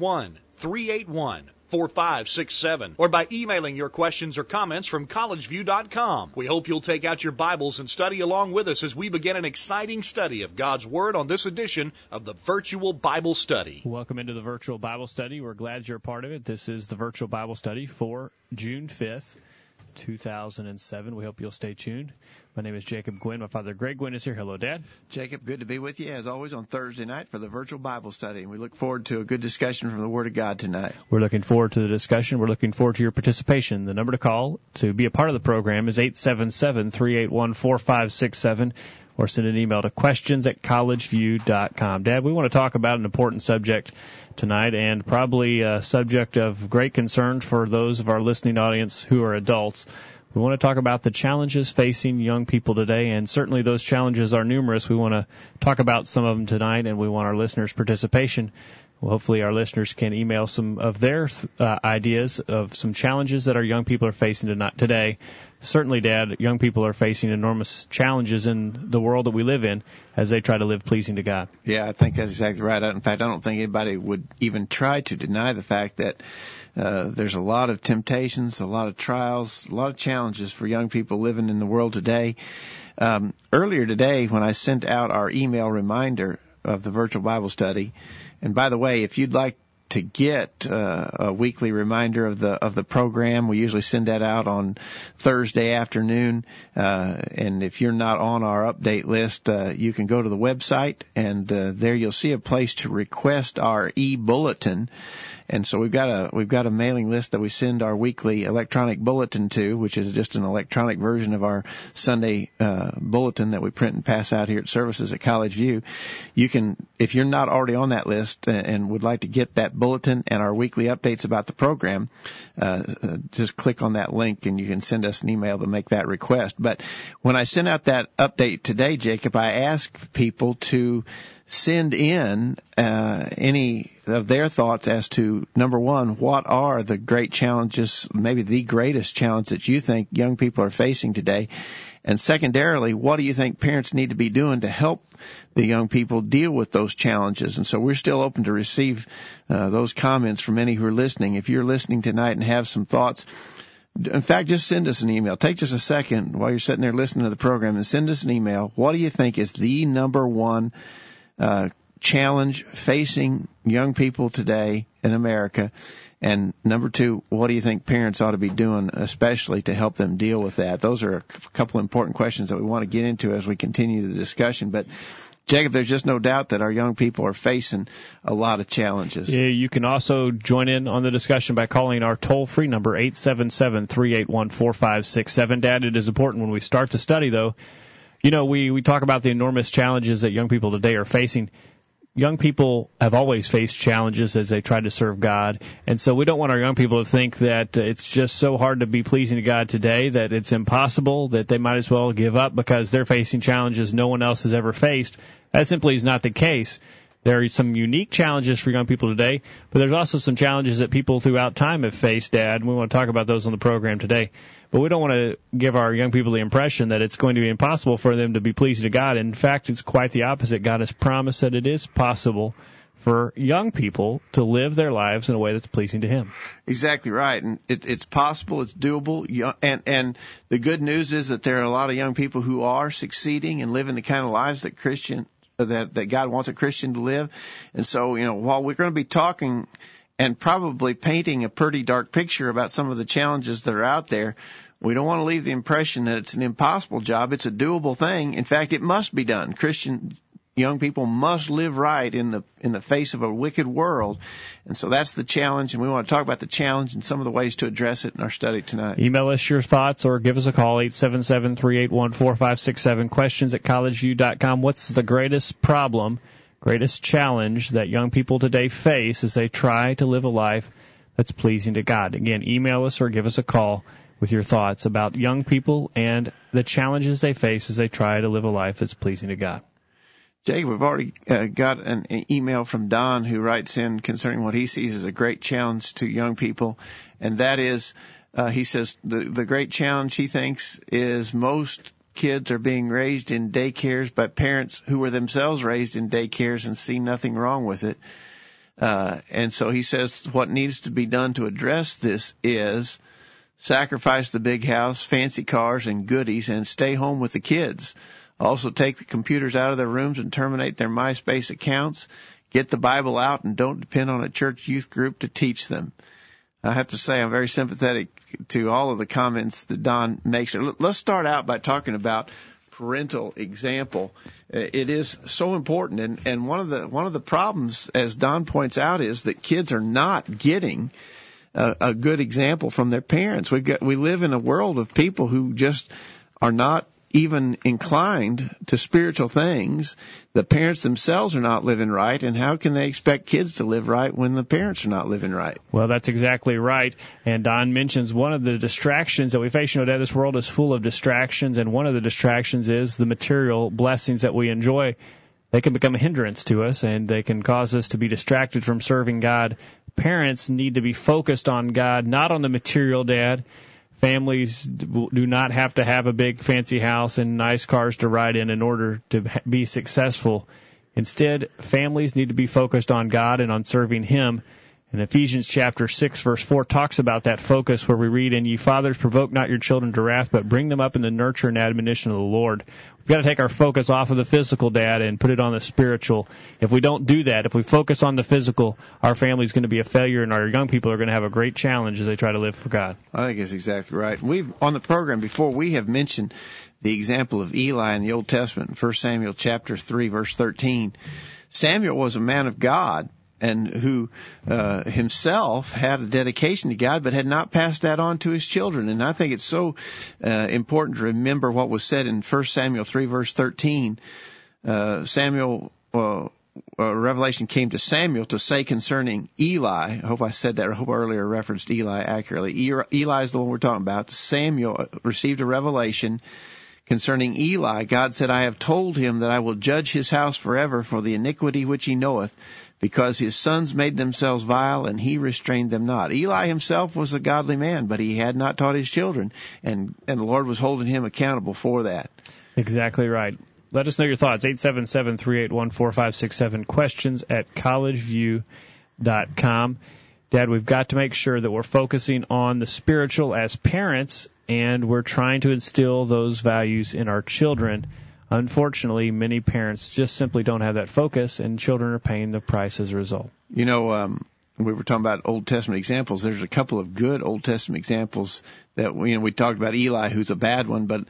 381 4567 or by emailing your questions or comments from collegeview.com. We hope you'll take out your Bibles and study along with us as we begin an exciting study of God's Word on this edition of the Virtual Bible Study. Welcome into the Virtual Bible Study. We're glad you're a part of it. This is the Virtual Bible Study for June 5th. 2007. We hope you'll stay tuned. My name is Jacob Gwynn. My father, Greg Gwynn, is here. Hello, Dad. Jacob, good to be with you as always on Thursday night for the virtual Bible study. And we look forward to a good discussion from the Word of God tonight. We're looking forward to the discussion. We're looking forward to your participation. The number to call to be a part of the program is 877 381 4567 or send an email to questions at collegeview.com. Dad, we want to talk about an important subject tonight and probably a subject of great concern for those of our listening audience who are adults. We want to talk about the challenges facing young people today, and certainly those challenges are numerous. We want to talk about some of them tonight, and we want our listeners' participation. Well, hopefully, our listeners can email some of their uh, ideas of some challenges that our young people are facing today certainly, Dad, young people are facing enormous challenges in the world that we live in as they try to live pleasing to God. Yeah, I think that's exactly right. In fact, I don't think anybody would even try to deny the fact that uh, there's a lot of temptations, a lot of trials, a lot of challenges for young people living in the world today. Um, earlier today, when I sent out our email reminder of the virtual Bible study, and by the way, if you'd like to get uh, a weekly reminder of the of the program. We usually send that out on Thursday afternoon. Uh, and if you're not on our update list, uh, you can go to the website and uh, there you'll see a place to request our e-bulletin. And so we've got a we've got a mailing list that we send our weekly electronic bulletin to, which is just an electronic version of our Sunday uh, bulletin that we print and pass out here at services at College View. You can, if you're not already on that list and would like to get that bulletin and our weekly updates about the program, uh, uh, just click on that link and you can send us an email to make that request. But when I sent out that update today, Jacob, I asked people to send in uh, any of their thoughts as to number one, what are the great challenges, maybe the greatest challenge that you think young people are facing today, and secondarily, what do you think parents need to be doing to help the young people deal with those challenges? And so we're still open to receive uh, those comments from any who are listening. If you're listening tonight and have some thoughts in fact, just send us an email. Take just a second while you're sitting there listening to the program and send us an email. What do you think is the number one uh, challenge facing young people today in America? And number two, what do you think parents ought to be doing, especially to help them deal with that? Those are a couple important questions that we want to get into as we continue the discussion. But Jacob, there's just no doubt that our young people are facing a lot of challenges. Yeah, you can also join in on the discussion by calling our toll free number, 877 381 4567. Dad, it is important when we start to study, though, you know, we, we talk about the enormous challenges that young people today are facing. Young people have always faced challenges as they try to serve God. And so we don't want our young people to think that uh, it's just so hard to be pleasing to God today that it's impossible, that they might as well give up because they're facing challenges no one else has ever faced. That simply is not the case. There are some unique challenges for young people today, but there's also some challenges that people throughout time have faced, Dad, and we want to talk about those on the program today. But we don't want to give our young people the impression that it's going to be impossible for them to be pleasing to God. In fact, it's quite the opposite. God has promised that it is possible for young people to live their lives in a way that's pleasing to Him. Exactly right, and it, it's possible, it's doable, and and the good news is that there are a lot of young people who are succeeding and living the kind of lives that Christian that that God wants a Christian to live, and so you know while we're going to be talking and probably painting a pretty dark picture about some of the challenges that are out there. We don't want to leave the impression that it's an impossible job. It's a doable thing. In fact, it must be done. Christian young people must live right in the in the face of a wicked world. And so that's the challenge and we want to talk about the challenge and some of the ways to address it in our study tonight. Email us your thoughts or give us a call 877-381-4567 questions at collegeview.com. What's the greatest problem greatest challenge that young people today face as they try to live a life that's pleasing to God. Again, email us or give us a call with your thoughts about young people and the challenges they face as they try to live a life that's pleasing to God. Jay, we've already uh, got an, an, email from Don who writes in concerning what he sees as a great challenge to young people, and that is, uh, he says the the great challenge he thinks is most kids are being raised in daycares by parents who were themselves raised in daycares and see nothing wrong with it. Uh, and so he says what needs to be done to address this is sacrifice the big house, fancy cars, and goodies, and stay home with the kids. Also take the computers out of their rooms and terminate their MySpace accounts. Get the Bible out and don't depend on a church youth group to teach them. I have to say I'm very sympathetic to all of the comments that Don makes. Let's start out by talking about parental example. Uh, it is so important, and and one of the one of the problems, as Don points out, is that kids are not getting a, a good example from their parents. We we live in a world of people who just are not even inclined to spiritual things, the parents themselves are not living right, and how can they expect kids to live right when the parents are not living right? Well, that's exactly right. And Don mentions one of the distractions that we face. You know, this world is full of distractions, and one of the distractions is the material blessings that we enjoy. They can become a hindrance to us, and they can cause us to be distracted from serving God. Parents need to be focused on God, not on the material, Dad Families do not have to have a big fancy house and nice cars to ride in in order to be successful. Instead, families need to be focused on God and on serving Him. And Ephesians chapter 6 verse 4 talks about that focus where we read, And ye fathers provoke not your children to wrath, but bring them up in the nurture and admonition of the Lord. We've got to take our focus off of the physical, Dad, and put it on the spiritual. If we don't do that, if we focus on the physical, our family's going to be a failure, and our young people are going to have a great challenge as they try to live for God. I think that's exactly right. We've on the program before we have mentioned the example of Eli in the Old Testament, in 1 Samuel chapter 3, verse 13. Samuel was a man of God and who uh, himself had a dedication to God, but had not passed that on to his children. And I think it's so uh, important to remember what was said in 1 Samuel 3, verse 13. Uh, Samuel, uh, uh, Revelation came to Samuel to say concerning Eli. I hope I said that. I hope I earlier referenced Eli accurately. Eli is the one we're talking about. Samuel received a revelation concerning Eli. God said, I have told him that I will judge his house forever for the iniquity which he knoweth because his sons made themselves vile and he restrained them not. Eli himself was a godly man, but he had not taught his children, and, and the Lord was holding him accountable for that. Exactly right. Let us know your thoughts. 877-381-4567. Questions at collegeview.com. Dad, we've got to make sure that we're focusing on the spiritual as parents and we're trying to instill those values in our children unfortunately, many parents just simply don't have that focus, and children are paying the price as a result. You know, um, we were talking about Old Testament examples. There's a couple of good Old Testament examples that you know we talked about Eli, who's a bad one, but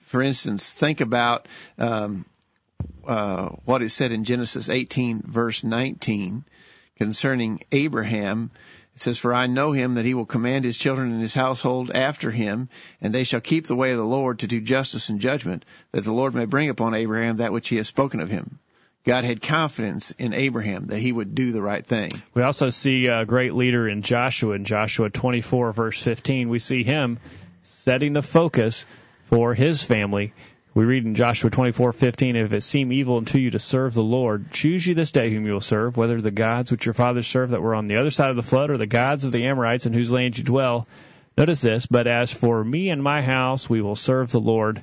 for instance, think about um, uh, what is said in Genesis 18, verse 19, concerning Abraham it says, For I know him that he will command his children and his household after him, and they shall keep the way of the Lord to do justice and judgment, that the Lord may bring upon Abraham that which he has spoken of him. God had confidence in Abraham that he would do the right thing. We also see a great leader in Joshua. In Joshua 24, verse 15, we see him setting the focus for his family we read in Joshua 24:15, "If it seem evil unto you to serve the Lord, choose you this day whom you will serve, whether the gods which your fathers served that were on the other side of the flood, or the gods of the Amorites in whose land you dwell." Notice this, but as for me and my house, we will serve the Lord.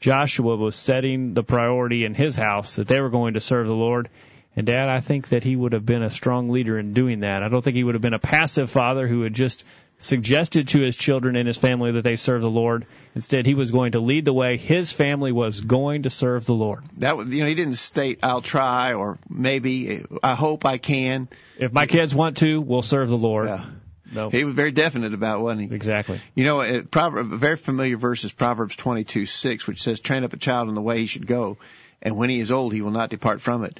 Joshua was setting the priority in his house that they were going to serve the Lord. And Dad, I think that he would have been a strong leader in doing that. I don't think he would have been a passive father who would just suggested to his children and his family that they serve the Lord. Instead, he was going to lead the way. His family was going to serve the Lord. That was, you know, he didn't state "I'll try" or "maybe," "I hope I can." If my kids want to, we'll serve the Lord. Yeah. No. He was very definite about it, wasn't he? Exactly. You know, a, a very familiar verse is Proverbs 22, 6, which says, train up a child in the way he should go, and when he is old, he will not depart from it.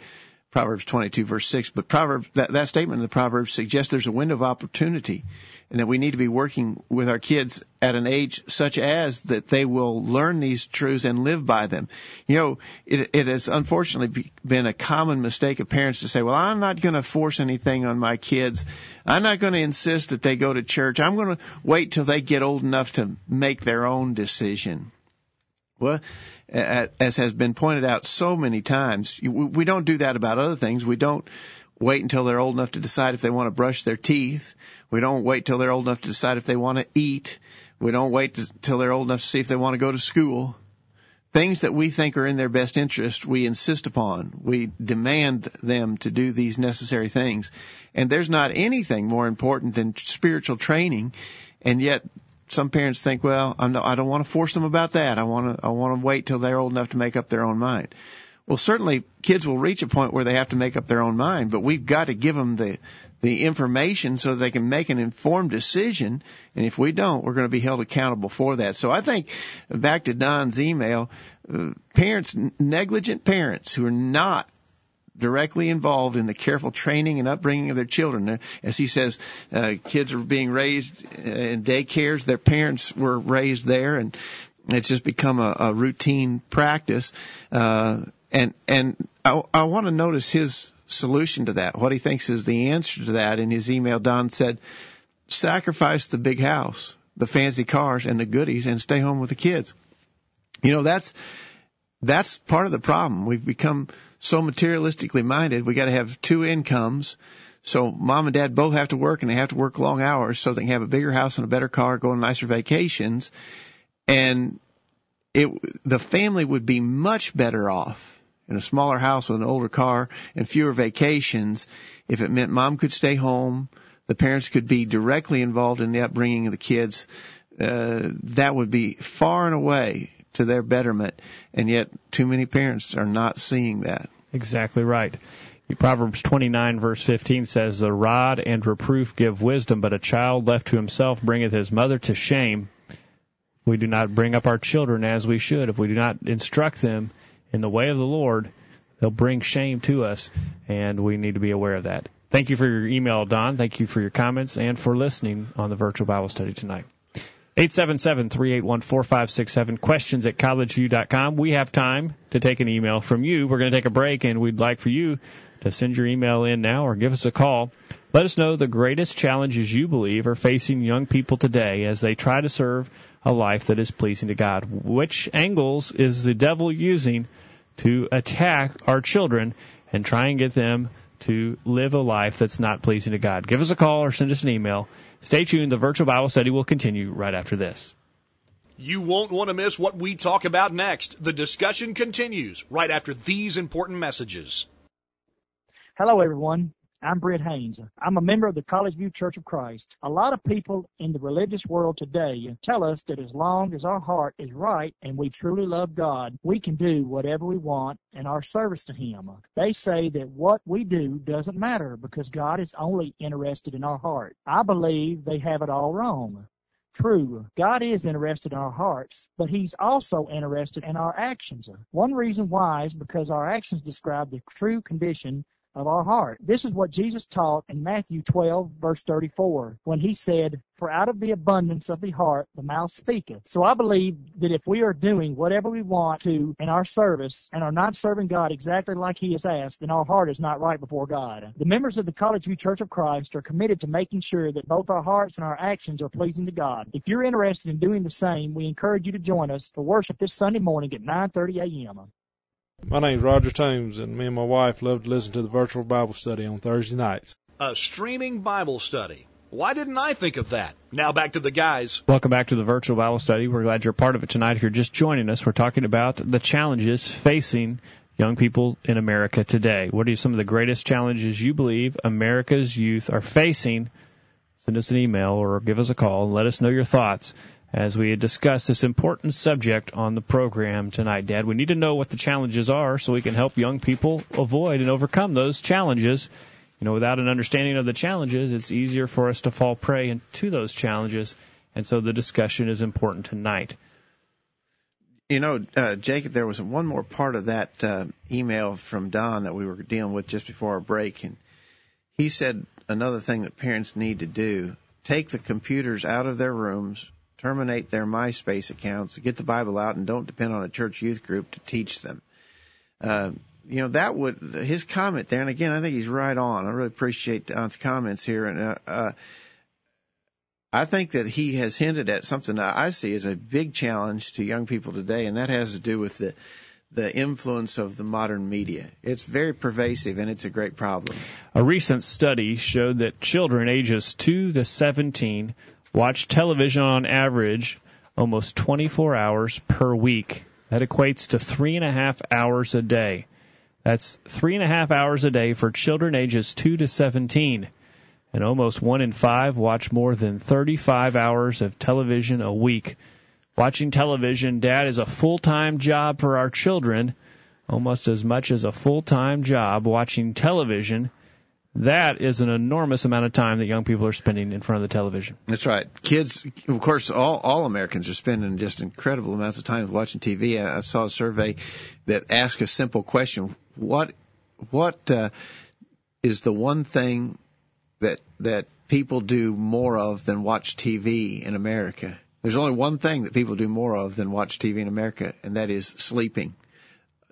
Proverbs 22 verse 6, but Proverbs, that, that statement in the Proverbs suggests there's a window of opportunity and that we need to be working with our kids at an age such as that they will learn these truths and live by them. You know, it, it has unfortunately been a common mistake of parents to say, well, I'm not going to force anything on my kids. I'm not going to insist that they go to church. I'm going to wait till they get old enough to make their own decision. Well, as has been pointed out so many times, we don't do that about other things. We don't wait until they're old enough to decide if they want to brush their teeth. We don't wait till they're old enough to decide if they want to eat. We don't wait till they're old enough to see if they want to go to school. Things that we think are in their best interest, we insist upon. We demand them to do these necessary things. And there's not anything more important than spiritual training. And yet some parents think, well, I'm not, I don't want to force them about that. I want to, I want to wait till they're old enough to make up their own mind. Well, certainly kids will reach a point where they have to make up their own mind, but we've got to give them the, the information so they can make an informed decision. And if we don't, we're going to be held accountable for that. So I think back to Don's email, uh, parents, negligent parents who are not directly involved in the careful training and upbringing of their children. As he says, uh, kids are being raised in daycares. Their parents were raised there, and it's just become a, a routine practice. Uh, and and I, I want to notice his solution to that. What he thinks is the answer to that. In his email, Don said, "Sacrifice the big house, the fancy cars, and the goodies, and stay home with the kids." You know, that's that's part of the problem. We've become so materialistically minded. We got to have two incomes. So mom and dad both have to work and they have to work long hours so they can have a bigger house and a better car, go on nicer vacations. And it, the family would be much better off in a smaller house with an older car and fewer vacations if it meant mom could stay home, the parents could be directly involved in the upbringing of the kids. Uh, that would be far and away to their betterment, and yet too many parents are not seeing that. Exactly right. Proverbs 29 verse 15 says, The rod and reproof give wisdom, but a child left to himself bringeth his mother to shame. We do not bring up our children as we should. If we do not instruct them in the way of the Lord, they'll bring shame to us, and we need to be aware of that. Thank you for your email, Don. Thank you for your comments and for listening on the virtual Bible study tonight. 877-381-4567, questions at collegeview.com. We have time to take an email from you. We're going to take a break, and we'd like for you to send your email in now or give us a call. Let us know the greatest challenges you believe are facing young people today as they try to serve a life that is pleasing to God. Which angles is the devil using to attack our children and try and get them to live a life that's not pleasing to God? Give us a call or send us an email. Stay tuned. The virtual Bible study will continue right after this. You won't want to miss what we talk about next. The discussion continues right after these important messages. Hello, everyone. I'm Brent Haynes. I'm a member of the College View Church of Christ. A lot of people in the religious world today tell us that as long as our heart is right and we truly love God, we can do whatever we want in our service to Him. They say that what we do doesn't matter because God is only interested in our heart. I believe they have it all wrong. True, God is interested in our hearts, but He's also interested in our actions. One reason why is because our actions describe the true condition of our heart. This is what Jesus taught in Matthew 12 verse 34 when he said, for out of the abundance of the heart the mouth speaketh. So I believe that if we are doing whatever we want to in our service and are not serving God exactly like he has asked, then our heart is not right before God. The members of the College View Church of Christ are committed to making sure that both our hearts and our actions are pleasing to God. If you're interested in doing the same, we encourage you to join us for worship this Sunday morning at 9:30 a.m. My name's Roger Toombs, and me and my wife love to listen to the virtual Bible study on Thursday nights. A streaming Bible study. Why didn't I think of that? Now back to the guys. Welcome back to the virtual Bible study. We're glad you're part of it tonight. If you're just joining us, we're talking about the challenges facing young people in America today. What are some of the greatest challenges you believe America's youth are facing? Send us an email or give us a call and let us know your thoughts as we discuss this important subject on the program tonight. Dad, we need to know what the challenges are so we can help young people avoid and overcome those challenges. You know, without an understanding of the challenges, it's easier for us to fall prey into those challenges. And so the discussion is important tonight. You know, uh, Jacob, there was one more part of that uh, email from Don that we were dealing with just before our break, and he said another thing that parents need to do: take the computers out of their rooms, terminate their MySpace accounts, get the Bible out, and don't depend on a church youth group to teach them. Uh, you know, that would his comment there, and again, I think he's right on. I really appreciate Don's comments here, and uh, uh, I think that he has hinted at something that I see as a big challenge to young people today, and that has to do with the the influence of the modern media. It's very pervasive and it's a great problem. A recent study showed that children ages 2 to 17 watch television on average almost 24 hours per week. That equates to three and a half hours a day. That's three and a half hours a day for children ages 2 to 17 and almost one in five watch more than 35 hours of television a week. Watching television, Dad, is a full-time job for our children, almost as much as a full-time job watching television. That is an enormous amount of time that young people are spending in front of the television. That's right. Kids, of course, all, all Americans are spending just incredible amounts of time watching TV. I, I saw a survey that asked a simple question: What, what uh, is the one thing that that people do more of than watch TV in America. There's only one thing that people do more of than watch TV in America, and that is sleeping.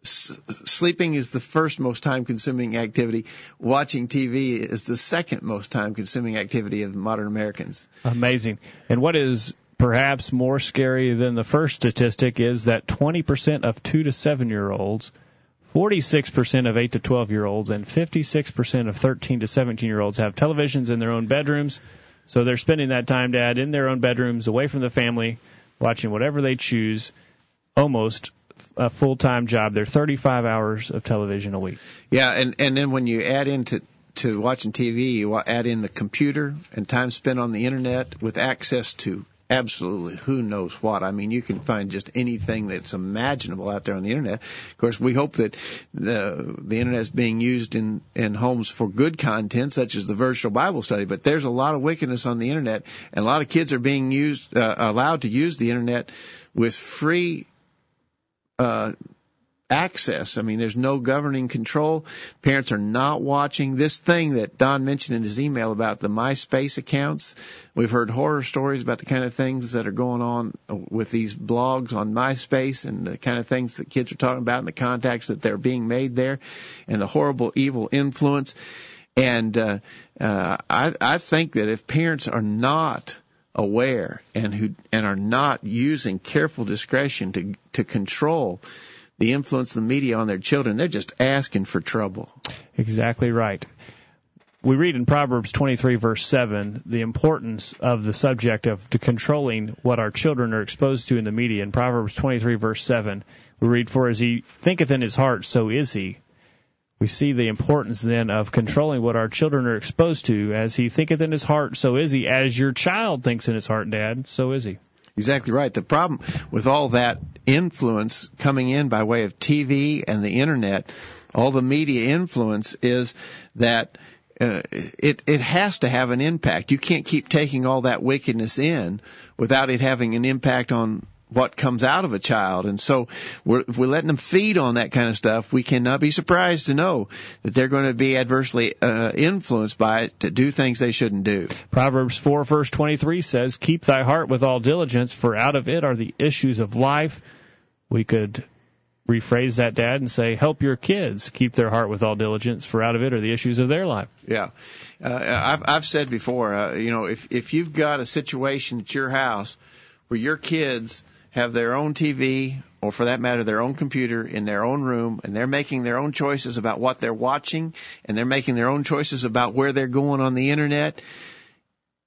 Sleeping is the first most time consuming activity. Watching TV is the second most time consuming activity of modern Americans. Amazing. And what is perhaps more scary than the first statistic is that 20% of 2 to 7 year olds 46% of 8 to 12 year olds and 56% of 13 to 17 year olds have televisions in their own bedrooms. So they're spending that time, Dad, in their own bedrooms, away from the family, watching whatever they choose, almost a full time job. They're 35 hours of television a week. Yeah, and, and then when you add into to watching TV, you add in the computer and time spent on the internet with access to absolutely who knows what. I mean, you can find just anything that's imaginable out there on the internet. Of course, we hope that the the internet is being used in in homes for good content, such as the virtual Bible study. But there's a lot of wickedness on the internet, and a lot of kids are being used uh, allowed to use the internet with free. Uh, access. I mean, there's no governing control. Parents are not watching this thing that Don mentioned in his email about the MySpace accounts. We've heard horror stories about the kind of things that are going on with these blogs on MySpace and the kind of things that kids are talking about and the contacts that they're being made there and the horrible evil influence. And uh, uh, I, I think that if parents are not aware and who and are not using careful discretion to to control the influence of the media on their children, they're just asking for trouble. Exactly right. We read in Proverbs 23 verse 7 the importance of the subject of controlling what our children are exposed to in the media. In Proverbs 23 verse 7, we read, For as he thinketh in his heart, so is he. We see the importance then of controlling what our children are exposed to. As he thinketh in his heart, so is he. As your child thinks in his heart, Dad, so is he. Exactly right. The problem with all that influence coming in by way of TV and the internet, all the media influence is that uh, it it has to have an impact. You can't keep taking all that wickedness in without it having an impact on what comes out of a child. And so we're, if we're letting them feed on that kind of stuff, we cannot be surprised to know that they're going to be adversely uh, influenced by it to do things they shouldn't do. Proverbs 4 verse 23 says, Keep thy heart with all diligence, for out of it are the issues of life. We could rephrase that, Dad, and say, help your kids keep their heart with all diligence, for out of it are the issues of their life. Yeah. Uh, I've, I've said before, uh, you know, if, if you've got a situation at your house where your kids – have their own TV, or for that matter, their own computer in their own room, and they're making their own choices about what they're watching, and they're making their own choices about where they're going on the internet.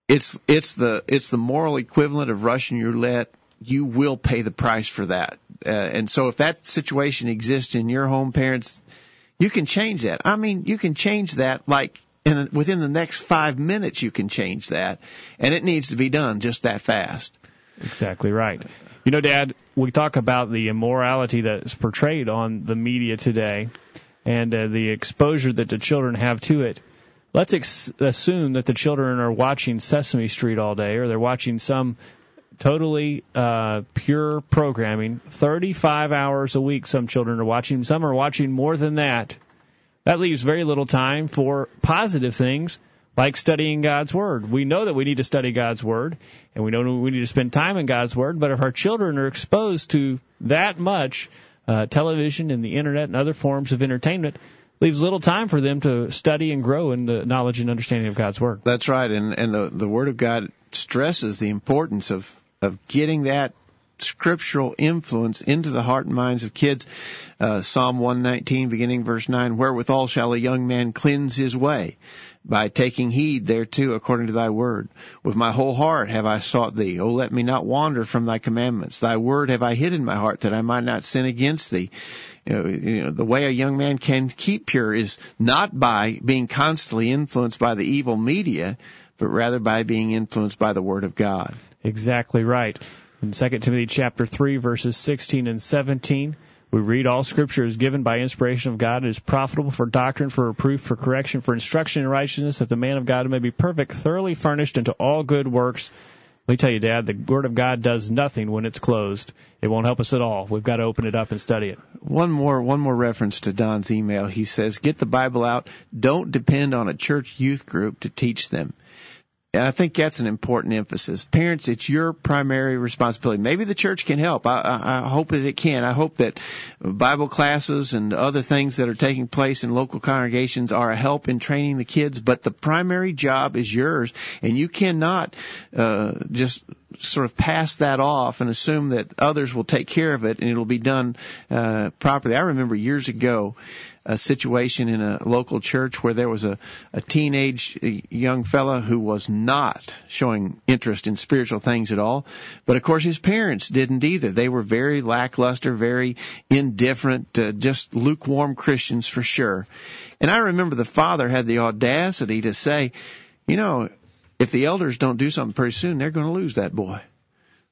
It's it's the it's the moral equivalent of Russian roulette. You will pay the price for that, uh, and so if that situation exists in your home, parents, you can change that. I mean, you can change that like in within the next five minutes. You can change that, and it needs to be done just that fast. Exactly right. You know, Dad, we talk about the immorality that's portrayed on the media today and uh, the exposure that the children have to it. Let's ex- assume that the children are watching Sesame Street all day or they're watching some totally uh, pure programming. 35 hours a week, some children are watching. Some are watching more than that. That leaves very little time for positive things like studying God's Word. We know that we need to study God's Word, and we know we need to spend time in God's Word, but if our children are exposed to that much uh, television and the Internet and other forms of entertainment, leaves little time for them to study and grow in the knowledge and understanding of God's Word. That's right, and, and the, the Word of God stresses the importance of, of getting that scriptural influence into the heart and minds of kids. Uh, Psalm 119, beginning verse 9, wherewithal shall a young man cleanse his way? By taking heed thereto according to thy word. With my whole heart have I sought thee. O let me not wander from thy commandments. Thy word have I hid in my heart that I might not sin against thee. You know, you know, the way a young man can keep pure is not by being constantly influenced by the evil media, but rather by being influenced by the word of God. Exactly right. In 2 Timothy chapter 3 verses 16 and 17, we read all scripture is given by inspiration of God. It is profitable for doctrine, for reproof, for correction, for instruction in righteousness, that the man of God may be perfect, thoroughly furnished into all good works. Let me tell you, Dad, the Word of God does nothing when it's closed. It won't help us at all. We've got to open it up and study it. One more, one more reference to Don's email. He says, get the Bible out. Don't depend on a church youth group to teach them. And I think that's an important emphasis. Parents, it's your primary responsibility. Maybe the church can help. I, I, I, hope that it can. I hope that Bible classes and other things that are taking place in local congregations are a help in training the kids. But the primary job is yours, and you cannot uh, just sort of pass that off and assume that others will take care of it and it'll be done uh, properly. I remember years ago a situation in a local church where there was a, a teenage young fella who was not showing interest in spiritual things at all. But of course his parents didn't either. They were very lackluster, very indifferent, uh, just lukewarm Christians for sure. And I remember the father had the audacity to say, you know, if the elders don't do something pretty soon, they're going to lose that boy.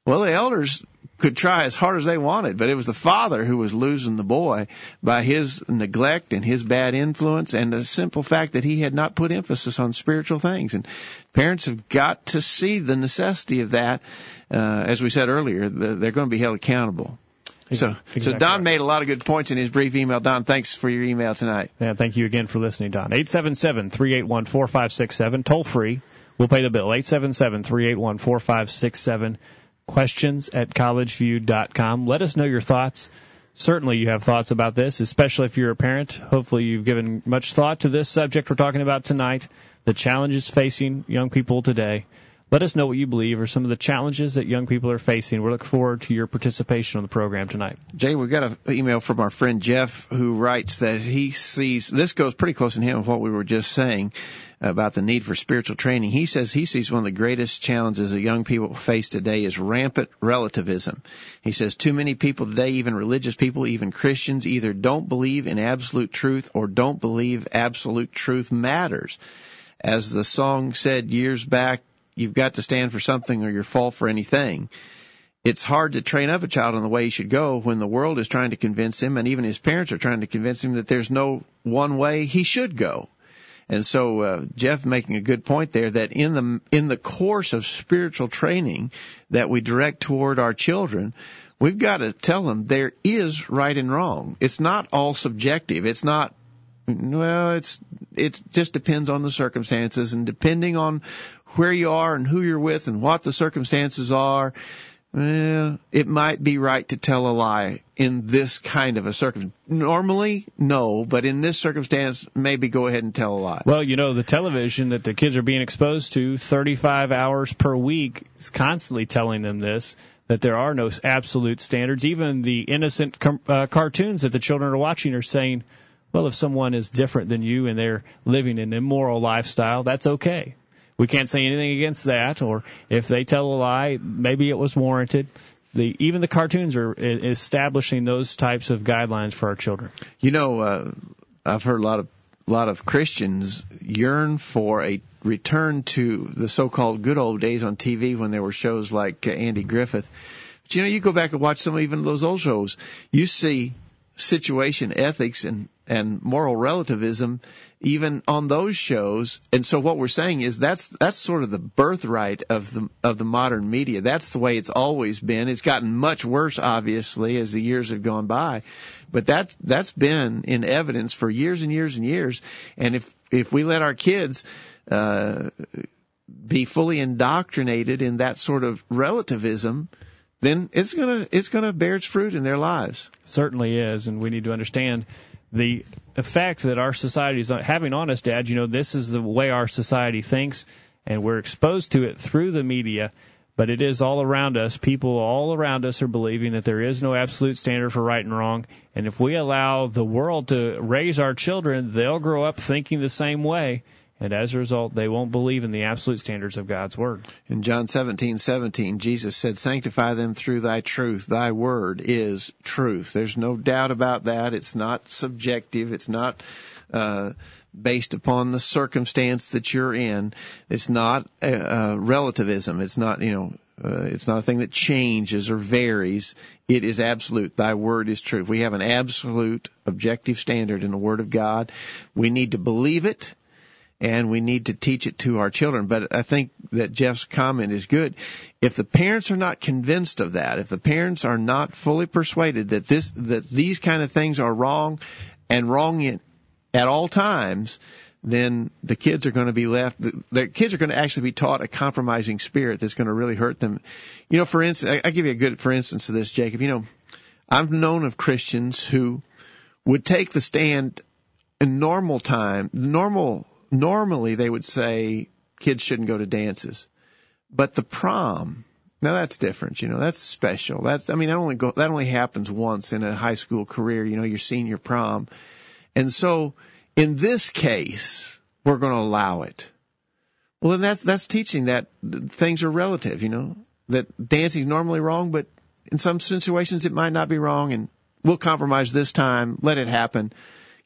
Well, the elders could try as hard as they wanted, but it was the father who was losing the boy by his neglect and his bad influence and the simple fact that he had not put emphasis on spiritual things. And parents have got to see the necessity of that. Uh, as we said earlier, they're going to be held accountable. So, exactly so Don made a lot of good points in his brief email. Don, thanks for your email tonight. Yeah, thank you again for listening, Don. 877-381-4567, toll free. We'll pay the bill. 877-381-4567 questions at collegeview.com. Let us know your thoughts. Certainly, you have thoughts about this, especially if you're a parent. Hopefully, you've given much thought to this subject we're talking about tonight the challenges facing young people today. Let us know what you believe are some of the challenges that young people are facing. We look forward to your participation on the program tonight. Jay, we've got an email from our friend Jeff who writes that he sees this goes pretty close in him with what we were just saying about the need for spiritual training. He says he sees one of the greatest challenges that young people face today is rampant relativism. He says too many people today, even religious people, even Christians, either don't believe in absolute truth or don't believe absolute truth matters. As the song said years back, you've got to stand for something or you're fall for anything. It's hard to train up a child in the way he should go when the world is trying to convince him and even his parents are trying to convince him that there's no one way he should go. And so uh, Jeff making a good point there that in the in the course of spiritual training that we direct toward our children, we've got to tell them there is right and wrong. It's not all subjective. It's not well, it's it just depends on the circumstances and depending on where you are and who you're with and what the circumstances are. Well, it might be right to tell a lie in this kind of a circumstance. Normally, no, but in this circumstance, maybe go ahead and tell a lie. Well, you know, the television that the kids are being exposed to 35 hours per week is constantly telling them this that there are no absolute standards. Even the innocent uh, cartoons that the children are watching are saying, well, if someone is different than you and they're living an immoral lifestyle, that's okay. We can't say anything against that. Or if they tell a lie, maybe it was warranted. The, even the cartoons are establishing those types of guidelines for our children. You know, uh, I've heard a lot of a lot of Christians yearn for a return to the so-called good old days on TV when there were shows like Andy Griffith. But you know, you go back and watch some even of those old shows, you see situation ethics and and moral relativism even on those shows. And so what we're saying is that's that's sort of the birthright of the of the modern media. That's the way it's always been. It's gotten much worse obviously as the years have gone by. But that that's been in evidence for years and years and years. And if if we let our kids uh be fully indoctrinated in that sort of relativism then it's gonna it's gonna bear its fruit in their lives. Certainly is, and we need to understand the effect that our society is having on us, Dad. You know, this is the way our society thinks, and we're exposed to it through the media. But it is all around us. People all around us are believing that there is no absolute standard for right and wrong. And if we allow the world to raise our children, they'll grow up thinking the same way and as a result, they won't believe in the absolute standards of God's Word. In John 17:17, Jesus said, "Sanctify them through Thy truth. Thy Word is truth." There's no doubt about that. It's not subjective. It's not uh, based upon the circumstance that you're in. It's not uh, uh, relativism. It's not, you know, uh, it's not a thing that changes or varies. It is absolute. Thy word is true. We have an absolute objective standard in the Word of God. We need to believe it and we need to teach it to our children. But I think that Jeff's comment is good. If the parents are not convinced of that, if the parents are not fully persuaded that this, that these kind of things are wrong and wrong in, at all times, then the kids are going to be left, the, kids are going to actually be taught a compromising spirit that's going to really hurt them. You know, for instance, I, I give you a good, for instance of this, Jacob, you know, I've known of Christians who would take the stand in normal time, normal normally they would say kids shouldn't go to dances. But the prom, now that's different, you know, that's special. That's, I mean, that only go, that only happens once in a high school career, you know, your senior prom. And so in this case, we're going to allow it. Well, then that's, that's teaching that things are relative, you know, that dancing's normally wrong, but in some situations it might not be wrong and we'll compromise this time, let it happen.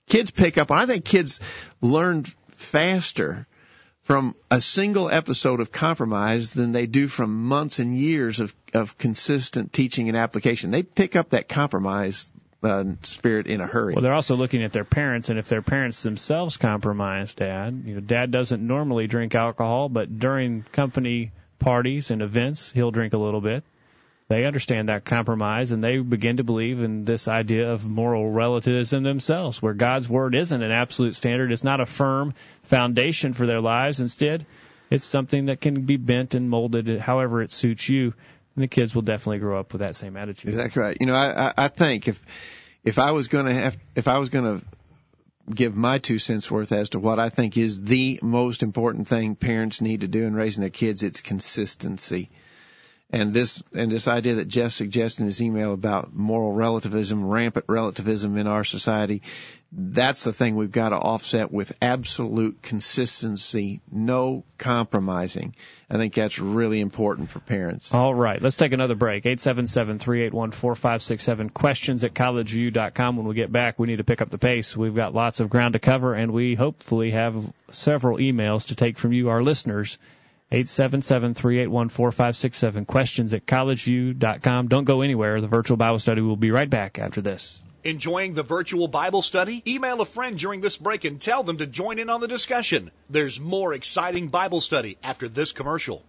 Kids pick up, I think kids learn faster from a single episode of compromise than they do from months and years of, of consistent teaching and application. They pick up that compromise uh, spirit in a hurry. Well, they're also looking at their parents, and if their parents themselves compromise, Dad, you know, Dad doesn't normally drink alcohol, but during company parties and events, he'll drink a little bit. They understand that compromise and they begin to believe in this idea of moral relativism themselves, where God's word isn't an absolute standard. It's not a firm foundation for their lives. Instead, it's something that can be bent and molded however it suits you. And the kids will definitely grow up with that same attitude. Exactly right. You know, I, I think if, if I was going to have, if I was going to give my two cents worth as to what I think is the most important thing parents need to do in raising their kids, it's consistency. And this and this idea that Jeff suggested in his email about moral relativism, rampant relativism in our society, that's the thing we've got to offset with absolute consistency, no compromising. I think that's really important for parents. All right, let's take another break. 877-381-4567. Questions at collegeview.com. When we get back, we need to pick up the pace. We've got lots of ground to cover, and we hopefully have several emails to take from you, our listeners. 877-381-4567. Questions at collegeview.com. Don't go anywhere. The virtual Bible study will be right back after this. Enjoying the virtual Bible study? Email a friend during this break and tell them to join in on the discussion. There's more exciting Bible study after this commercial.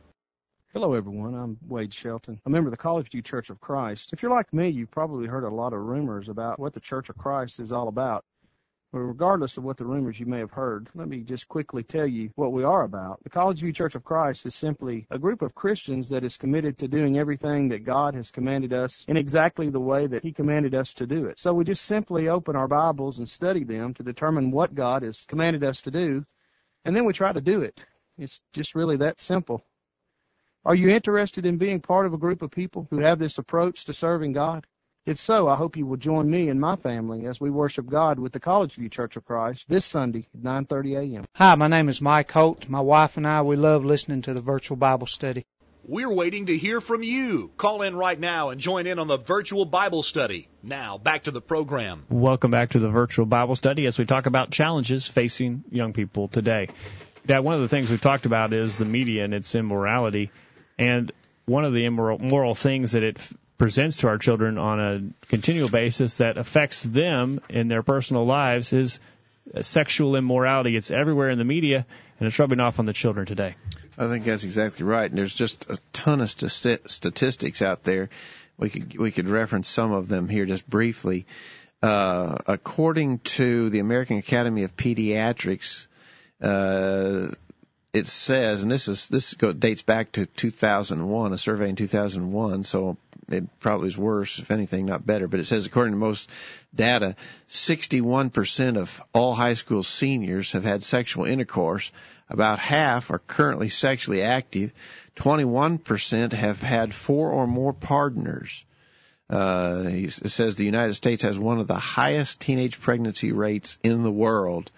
Hello, everyone. I'm Wade Shelton, a member of the College View Church of Christ. If you're like me, you've probably heard a lot of rumors about what the Church of Christ is all about. But regardless of what the rumors you may have heard, let me just quickly tell you what we are about. The College View Church of Christ is simply a group of Christians that is committed to doing everything that God has commanded us in exactly the way that He commanded us to do it. So we just simply open our Bibles and study them to determine what God has commanded us to do, and then we try to do it. It's just really that simple. Are you interested in being part of a group of people who have this approach to serving God? If so, I hope you will join me and my family as we worship God with the College View Church of Christ this Sunday at 9:30 a.m. Hi, my name is Mike Holt. My wife and I we love listening to the virtual Bible study. We're waiting to hear from you. Call in right now and join in on the virtual Bible study. Now, back to the program. Welcome back to the virtual Bible study as we talk about challenges facing young people today. Dad, one of the things we've talked about is the media and its immorality. And one of the immoral moral things that it presents to our children on a continual basis that affects them in their personal lives is sexual immorality. It's everywhere in the media, and it's rubbing off on the children today. I think that's exactly right. And there's just a ton of st- statistics out there. We could we could reference some of them here just briefly. Uh, according to the American Academy of Pediatrics, uh, it says, and this is this go, dates back to 2001, a survey in 2001, so it probably is worse, if anything, not better. But it says, according to most data, 61% of all high school seniors have had sexual intercourse. About half are currently sexually active. 21% have had four or more partners. Uh, it says the United States has one of the highest teenage pregnancy rates in the world.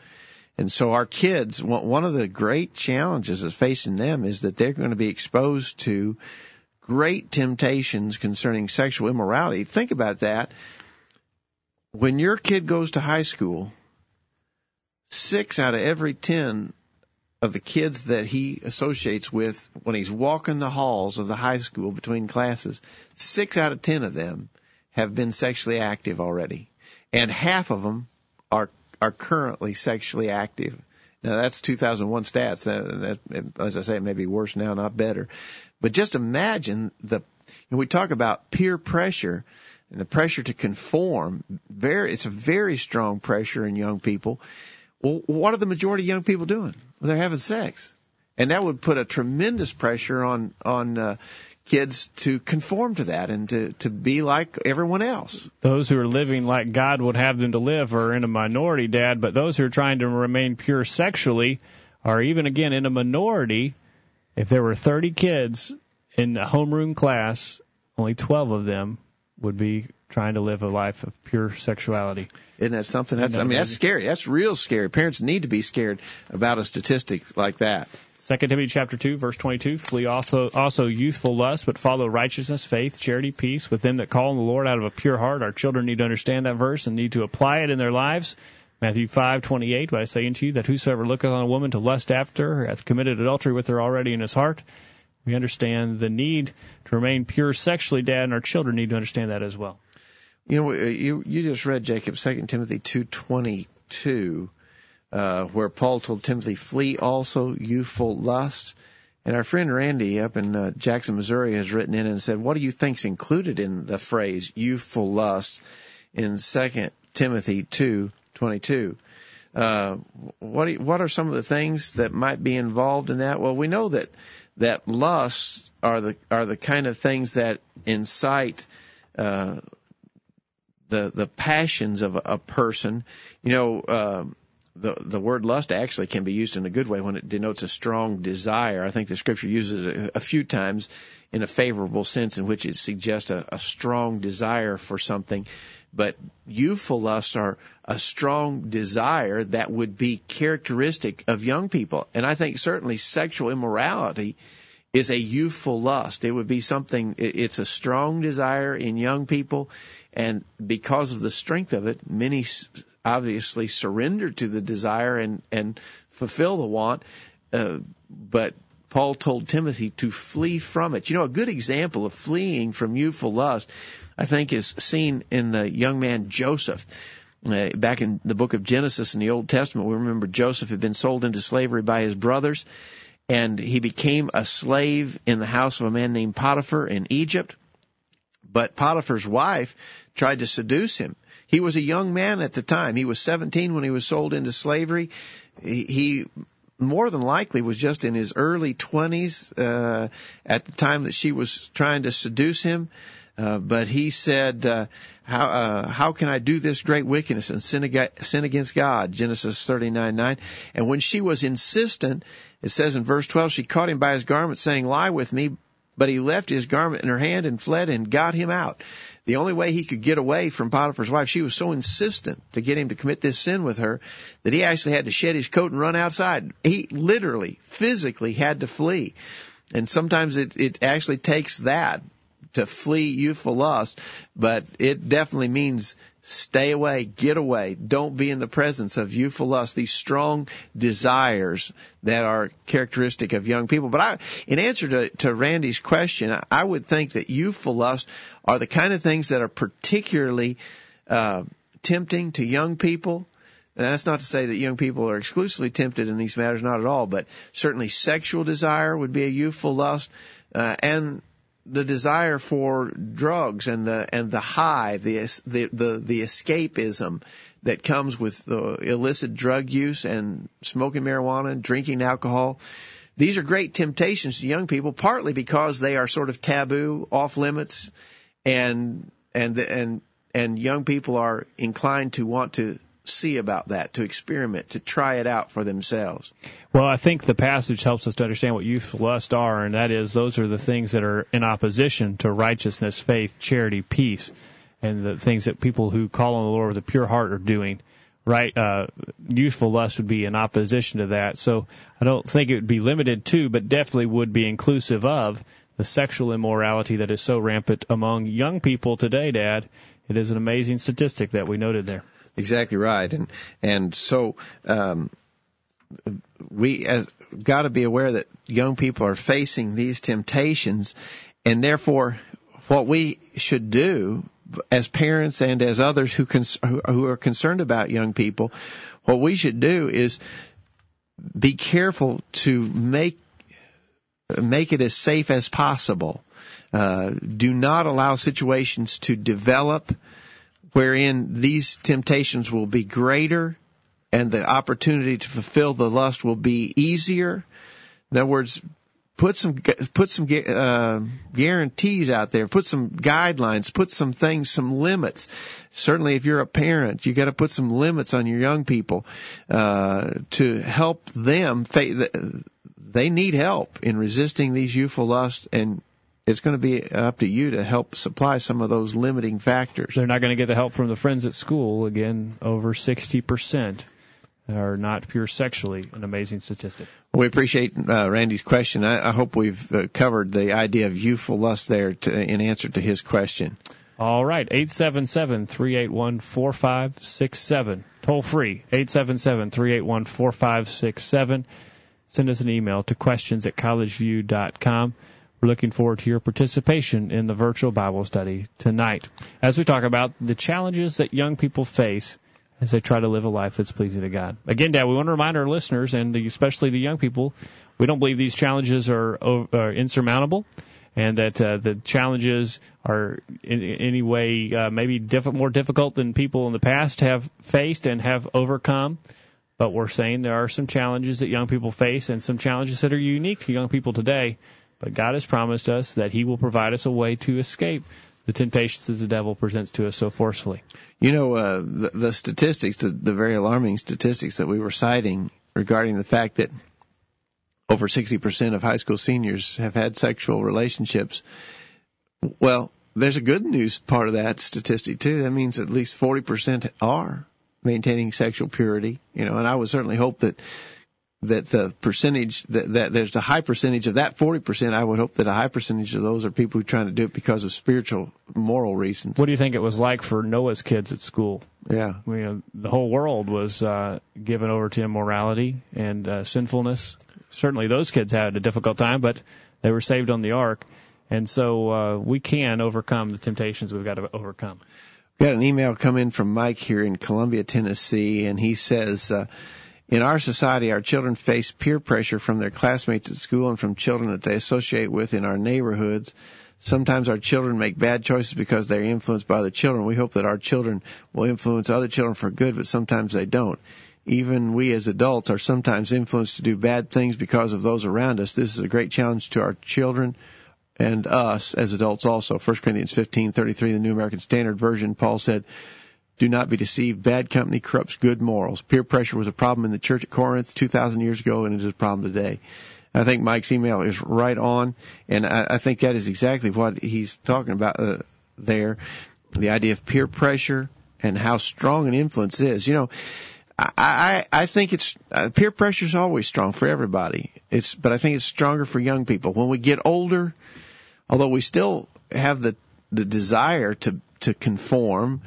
And so our kids, one of the great challenges that's facing them is that they're going to be exposed to great temptations concerning sexual immorality. Think about that. When your kid goes to high school, six out of every ten of the kids that he associates with when he's walking the halls of the high school between classes, six out of ten of them have been sexually active already. And half of them are are currently sexually active. Now that's 2001 stats. That, that, as I say, it may be worse now, not better. But just imagine the. When we talk about peer pressure and the pressure to conform. Very, it's a very strong pressure in young people. Well, what are the majority of young people doing? Well, they're having sex, and that would put a tremendous pressure on on uh, kids to conform to that and to, to be like everyone else. Those who are living like God would have them to live are in a minority, Dad, but those who are trying to remain pure sexually are even again in a minority. If there were 30 kids in the homeroom class, only 12 of them would be trying to live a life of pure sexuality. Isn't that something? That's, I mean, that's scary. That's real scary. Parents need to be scared about a statistic like that. Second Timothy chapter two, verse twenty-two: Flee also also youthful lust, but follow righteousness, faith, charity, peace with them that call on the Lord out of a pure heart. Our children need to understand that verse and need to apply it in their lives. Matthew five twenty-eight: But I say unto you that whosoever looketh on a woman to lust after her hath committed adultery with her already in his heart. We understand the need to remain pure sexually, Dad, and our children need to understand that as well. You know, you you just read Jacob, Second Timothy two twenty two uh, where Paul told Timothy, flee also youthful lust. And our friend Randy up in uh, Jackson, Missouri has written in and said, what do you think's included in the phrase youthful lust in 2 Timothy 2:22? Uh, what you, what are some of the things that might be involved in that? Well, we know that that lusts are the are the kind of things that incite uh, the the passions of a, a person. You know, um, the the word lust actually can be used in a good way when it denotes a strong desire. I think the scripture uses it a, a few times in a favorable sense in which it suggests a, a strong desire for something. But youthful lusts are a strong desire that would be characteristic of young people. And I think certainly sexual immorality is a youthful lust. It would be something, it's a strong desire in young people. And because of the strength of it, many obviously surrender to the desire and, and fulfill the want. Uh, but Paul told Timothy to flee from it. You know, a good example of fleeing from youthful lust, I think, is seen in the young man Joseph. Uh, back in the book of Genesis in the Old Testament, we remember Joseph had been sold into slavery by his brothers, and he became a slave in the house of a man named Potiphar in Egypt. But Potiphar's wife tried to seduce him he was a young man at the time. He was 17 when he was sold into slavery. He, more than likely was just in his early 20s uh, at the time that she was trying to seduce him. Uh, but he said, uh, "How uh, how can I do this great wickedness and sin, ag- sin against God?" Genesis thirty nine nine. And when she was insistent, it says in verse twelve, she caught him by his garment, saying, "Lie with me." But he left his garment in her hand and fled and got him out. The only way he could get away from Potiphar's wife, she was so insistent to get him to commit this sin with her that he actually had to shed his coat and run outside. He literally, physically had to flee. And sometimes it, it actually takes that to flee youthful lust, but it definitely means stay away, get away, don't be in the presence of youthful lust, these strong desires that are characteristic of young people. But I, in answer to, to Randy's question, I would think that youthful lust are the kind of things that are particularly uh, tempting to young people. And that's not to say that young people are exclusively tempted in these matters, not at all, but certainly sexual desire would be a youthful lust, uh, and the desire for drugs and the and the high, the the the, the escapism that comes with the illicit drug use and smoking marijuana, and drinking alcohol. These are great temptations to young people, partly because they are sort of taboo, off limits, and and and and young people are inclined to want to see about that, to experiment, to try it out for themselves. Well, I think the passage helps us to understand what youthful lust are, and that is those are the things that are in opposition to righteousness, faith, charity, peace, and the things that people who call on the Lord with a pure heart are doing. Right, uh, youthful lust would be in opposition to that. So I don't think it would be limited to, but definitely would be inclusive of the sexual immorality that is so rampant among young people today, Dad. It is an amazing statistic that we noted there. Exactly right, and and so um, we got to be aware that young people are facing these temptations, and therefore, what we should do as parents and as others who cons- who are concerned about young people, what we should do is be careful to make make it as safe as possible. Uh, do not allow situations to develop wherein these temptations will be greater and the opportunity to fulfill the lust will be easier. In other words, put some put some uh, guarantees out there, put some guidelines, put some things, some limits. Certainly, if you're a parent, you got to put some limits on your young people uh, to help them. They need help in resisting these youthful lusts and it's going to be up to you to help supply some of those limiting factors. They're not going to get the help from the friends at school. Again, over 60% are not pure sexually, an amazing statistic. We appreciate uh, Randy's question. I, I hope we've uh, covered the idea of youthful lust there to, in answer to his question. All right, 877-381-4567. Toll free, 877-381-4567. Send us an email to questions at collegeview.com. We're looking forward to your participation in the virtual Bible study tonight as we talk about the challenges that young people face as they try to live a life that's pleasing to God. Again, Dad, we want to remind our listeners and especially the young people, we don't believe these challenges are, are insurmountable and that uh, the challenges are in, in any way uh, maybe diff- more difficult than people in the past have faced and have overcome. But we're saying there are some challenges that young people face and some challenges that are unique to young people today but God has promised us that He will provide us a way to escape the temptations that the devil presents to us so forcefully. You know, uh, the, the statistics, the, the very alarming statistics that we were citing regarding the fact that over 60% of high school seniors have had sexual relationships. Well, there's a good news part of that statistic too. That means at least 40% are maintaining sexual purity, you know, and I would certainly hope that that the percentage that, that there's a high percentage of that 40%, I would hope that a high percentage of those are people who are trying to do it because of spiritual, moral reasons. What do you think it was like for Noah's kids at school? Yeah. I mean, the whole world was uh, given over to immorality and uh, sinfulness. Certainly those kids had a difficult time, but they were saved on the ark. And so uh, we can overcome the temptations we've got to overcome. We got an email come in from Mike here in Columbia, Tennessee, and he says, uh, in our society, our children face peer pressure from their classmates at school and from children that they associate with in our neighborhoods. Sometimes our children make bad choices because they're influenced by other children. We hope that our children will influence other children for good, but sometimes they don't. Even we as adults are sometimes influenced to do bad things because of those around us. This is a great challenge to our children and us as adults also. 1 Corinthians 15:33, the New American Standard Version, Paul said, do not be deceived. Bad company corrupts good morals. Peer pressure was a problem in the church at Corinth 2,000 years ago, and it is a problem today. I think Mike's email is right on, and I, I think that is exactly what he's talking about uh, there. The idea of peer pressure and how strong an influence is. You know, I, I, I think it's uh, peer pressure is always strong for everybody. It's, but I think it's stronger for young people. When we get older, although we still have the the desire to to conform,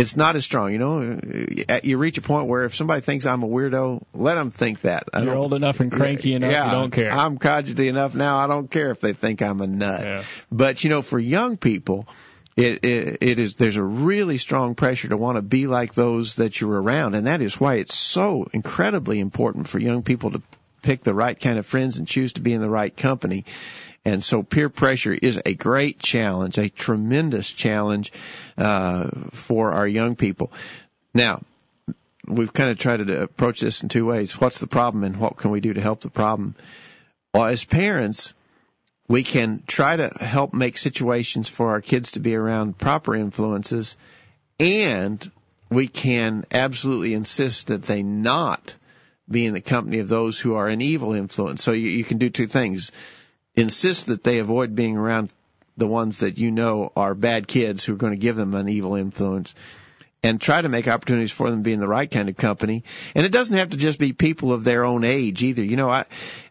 it's not as strong. You know, uh, you reach a point where if somebody thinks I'm a weirdo, let them think that. I You're old enough and cranky enough. Yeah, you don't care. I'm codgety enough now. I don't care if they think I'm a nut. Yeah. But you know, for young people, it, it, it is there's a really strong pressure to want to be like those that you're around, and that is why it's so incredibly important for young people to pick the right kind of friends and choose to be in the right company. And so peer pressure is a great challenge, a tremendous challenge uh, for our young people. Now, we've kind of tried to approach this in two ways. What's the problem and what can we do to help the problem? Well, as parents, we can try to help make situations for our kids to be around proper influences and we can absolutely insist that they not be in the company of those who are an evil influence. So you, you can do two things. Insist that they avoid being around the ones that you know are bad kids who are going to give them an evil influence and try to make opportunities for them to be in the right kind of company. And it doesn't have to just be people of their own age either. You know, I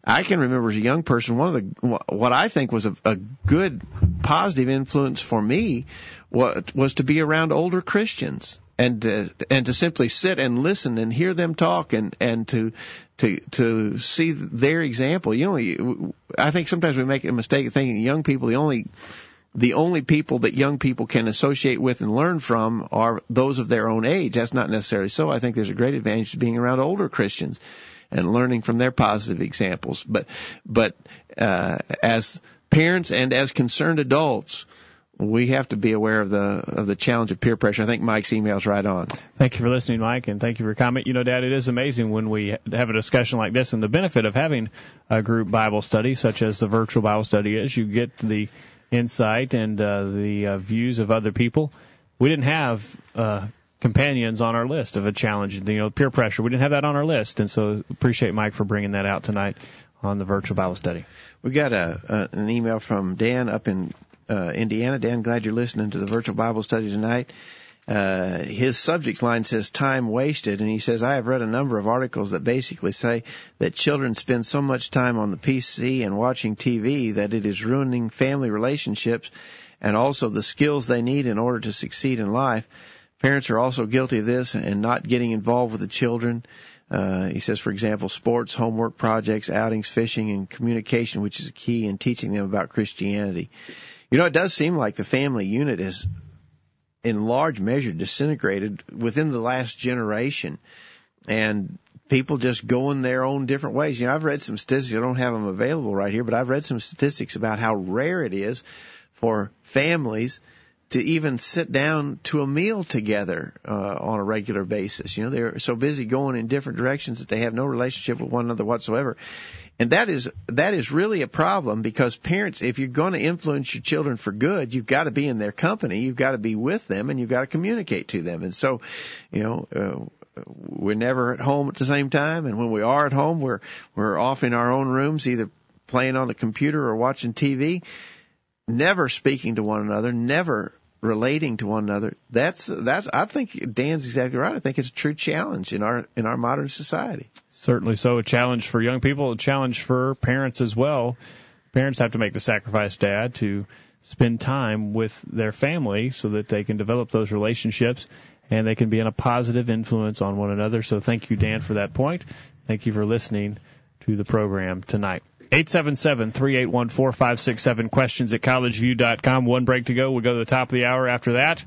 I can remember as a young person one of the what I think was a, a good positive influence for me was, was to be around older Christians and to, and to simply sit and listen and hear them talk and and to to to see their example. You know, I think sometimes we make a mistake of thinking young people the only the only people that young people can associate with and learn from are those of their own age. That's not necessarily so. I think there's a great advantage to being around older Christians and learning from their positive examples. But, but, uh, as parents and as concerned adults, we have to be aware of the of the challenge of peer pressure. I think Mike's email is right on. Thank you for listening, Mike, and thank you for your comment. You know, Dad, it is amazing when we have a discussion like this, and the benefit of having a group Bible study, such as the virtual Bible study, is you get the insight and uh, the uh, views of other people. We didn't have uh, companions on our list of a challenge, you know, peer pressure. We didn't have that on our list, and so appreciate Mike for bringing that out tonight on the virtual Bible study. We got a, a an email from Dan up in uh, Indiana. Dan, glad you're listening to the virtual Bible study tonight. Uh, his subject line says time wasted, and he says, I have read a number of articles that basically say that children spend so much time on the PC and watching TV that it is ruining family relationships and also the skills they need in order to succeed in life. Parents are also guilty of this and not getting involved with the children. Uh, he says, for example, sports, homework projects, outings, fishing, and communication, which is key in teaching them about Christianity. You know, it does seem like the family unit is in large measure disintegrated within the last generation. And people just going their own different ways. You know, I've read some statistics. I don't have them available right here, but I've read some statistics about how rare it is for families to even sit down to a meal together uh, on a regular basis. You know, they're so busy going in different directions that they have no relationship with one another whatsoever. And that is that is really a problem because parents, if you're going to influence your children for good, you've got to be in their company, you've got to be with them, and you've got to communicate to them. And so, you know, uh, we're never at home at the same time, and when we are at home, we're we're off in our own rooms, either playing on the computer or watching TV. Never speaking to one another, never relating to one another. That's that's. I think Dan's exactly right. I think it's a true challenge in our in our modern society. Certainly, so a challenge for young people, a challenge for parents as well. Parents have to make the sacrifice, Dad, to spend time with their family so that they can develop those relationships and they can be in a positive influence on one another. So thank you, Dan, for that point. Thank you for listening to the program tonight. 877-381-4567 questions at collegeview.com. One break to go. We'll go to the top of the hour after that.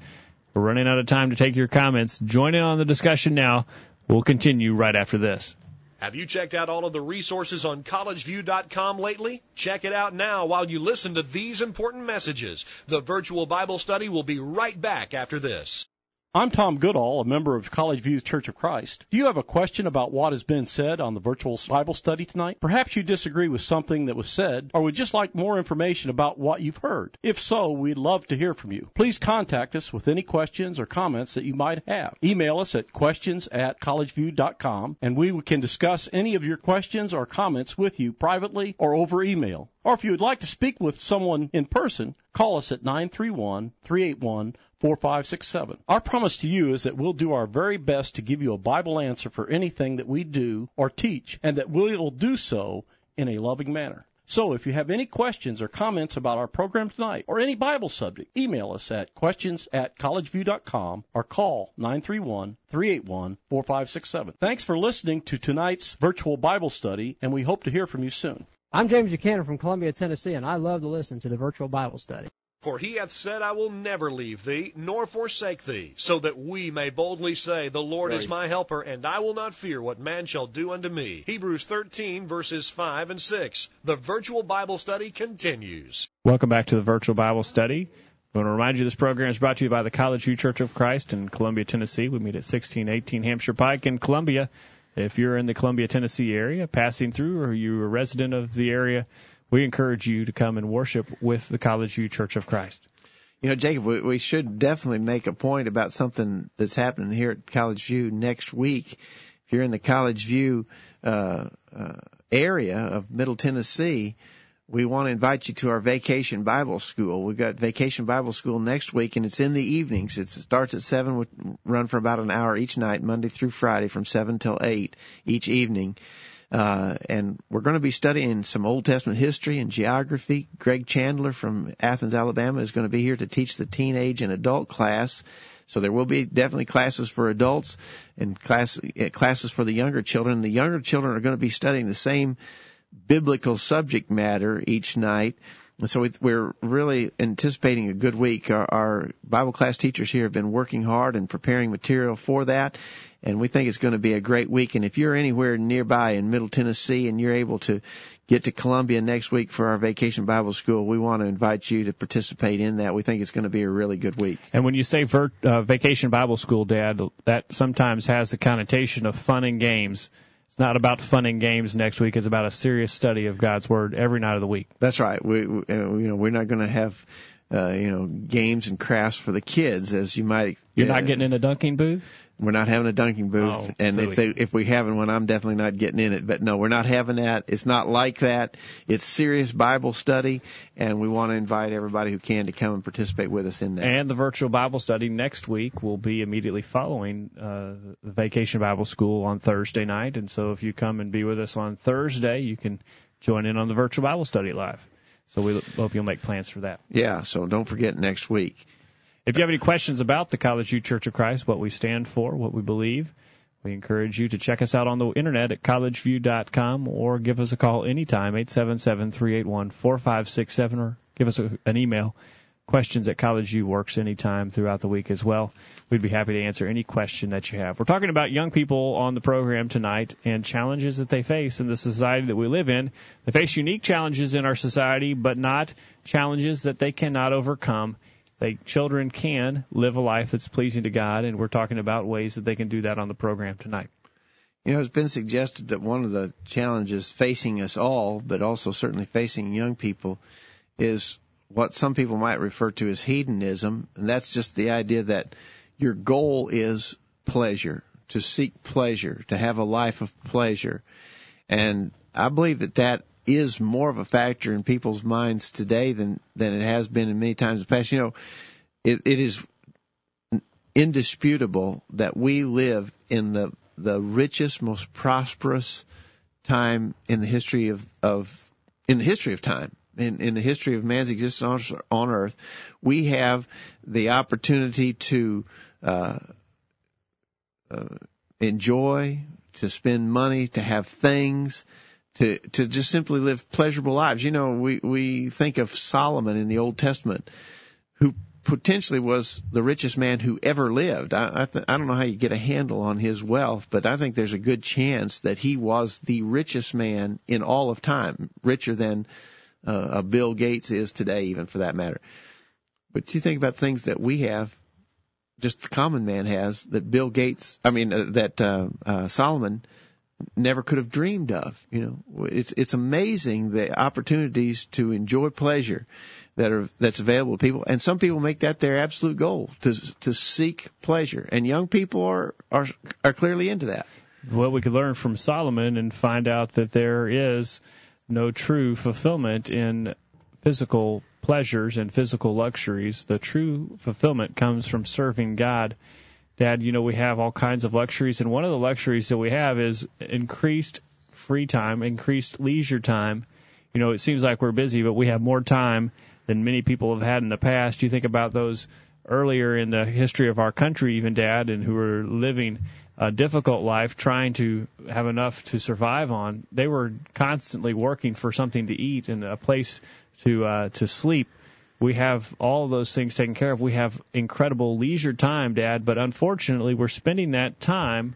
We're running out of time to take your comments. Join in on the discussion now. We'll continue right after this. Have you checked out all of the resources on collegeview.com lately? Check it out now while you listen to these important messages. The virtual Bible study will be right back after this. I'm Tom Goodall, a member of College View Church of Christ. Do you have a question about what has been said on the virtual Bible study tonight? Perhaps you disagree with something that was said, or would just like more information about what you've heard. If so, we'd love to hear from you. Please contact us with any questions or comments that you might have. Email us at questions at collegeview.com, and we can discuss any of your questions or comments with you privately or over email. Or if you would like to speak with someone in person, call us at 931 381 4567. Our promise to you is that we'll do our very best to give you a Bible answer for anything that we do or teach, and that we will do so in a loving manner. So if you have any questions or comments about our program tonight or any Bible subject, email us at questions at collegeview.com or call 931 381 4567. Thanks for listening to tonight's virtual Bible study, and we hope to hear from you soon. I'm James Buchanan from Columbia, Tennessee, and I love to listen to the virtual Bible study. For he hath said, I will never leave thee, nor forsake thee, so that we may boldly say, The Lord is my helper, and I will not fear what man shall do unto me. Hebrews 13, verses 5 and 6. The virtual Bible study continues. Welcome back to the virtual Bible study. I want to remind you this program is brought to you by the College View Church of Christ in Columbia, Tennessee. We meet at 1618 Hampshire Pike in Columbia. If you're in the Columbia, Tennessee area, passing through, or you're a resident of the area, we encourage you to come and worship with the College View Church of Christ. You know, Jacob, we, we should definitely make a point about something that's happening here at College View next week. If you're in the College View uh, uh, area of Middle Tennessee, we want to invite you to our Vacation Bible School. We've got Vacation Bible School next week, and it's in the evenings. It starts at seven, we run for about an hour each night, Monday through Friday, from seven till eight each evening. Uh, and we're going to be studying some Old Testament history and geography. Greg Chandler from Athens, Alabama is going to be here to teach the teenage and adult class. So there will be definitely classes for adults and class, uh, classes for the younger children. The younger children are going to be studying the same biblical subject matter each night. And so we're really anticipating a good week. Our, our Bible class teachers here have been working hard and preparing material for that and we think it's going to be a great week. And if you're anywhere nearby in Middle Tennessee and you're able to get to Columbia next week for our Vacation Bible School, we want to invite you to participate in that. We think it's going to be a really good week. And when you say uh, Vacation Bible School, Dad, that sometimes has the connotation of fun and games. It's not about fun and games next week. It's about a serious study of God's Word every night of the week. That's right. We, we uh, you know, we're not going to have uh, you know, games and crafts for the kids, as you might. You're uh, not getting in a dunking booth. We're not having a dunking booth, oh, and really? if they if we having one, I'm definitely not getting in it. But no, we're not having that. It's not like that. It's serious Bible study, and we want to invite everybody who can to come and participate with us in that. And the virtual Bible study next week will be immediately following uh, the Vacation Bible School on Thursday night. And so, if you come and be with us on Thursday, you can join in on the virtual Bible study live. So we hope you'll make plans for that. Yeah. So don't forget next week. If you have any questions about the College View Church of Christ, what we stand for, what we believe, we encourage you to check us out on the internet at collegeview.com or give us a call anytime, 877-381-4567, or give us a, an email. Questions at College View works anytime throughout the week as well. We'd be happy to answer any question that you have. We're talking about young people on the program tonight and challenges that they face in the society that we live in. They face unique challenges in our society, but not challenges that they cannot overcome they children can live a life that's pleasing to God, and we're talking about ways that they can do that on the program tonight. You know, it's been suggested that one of the challenges facing us all, but also certainly facing young people, is what some people might refer to as hedonism, and that's just the idea that your goal is pleasure, to seek pleasure, to have a life of pleasure. And I believe that that is more of a factor in people's minds today than than it has been in many times in the past. You know, it, it is indisputable that we live in the the richest, most prosperous time in the history of of in the history of time. In, in the history of man's existence on, earth, we have the opportunity to uh, uh, enjoy, to spend money, to have things, to to just simply live pleasurable lives. You know, we we think of Solomon in the Old Testament, who potentially was the richest man who ever lived. I I, th- I don't know how you get a handle on his wealth, but I think there's a good chance that he was the richest man in all of time, richer than uh, Bill Gates is today, even for that matter. But you think about things that we have, just the common man has that Bill Gates, I mean uh, that uh, uh, Solomon never could have dreamed of. You know, it's it's amazing the opportunities to enjoy pleasure that are that's available to people, and some people make that their absolute goal to to seek pleasure, and young people are are are clearly into that. Well, we could learn from Solomon and find out that there is no true fulfillment in physical pleasures and physical luxuries. The true fulfillment comes from serving God Dad, you know, we have all kinds of luxuries, and one of the luxuries that we have is increased free time, increased leisure time you know, it seems like we're busy, but we have more time than many people have had in the past. You think about those earlier in the history of our country, even Dad, and who were living a difficult life trying to have enough to survive on. They were constantly working for something to eat and a place to uh, to sleep. We have all those things taken care of. We have incredible leisure time, Dad, but unfortunately, we're spending that time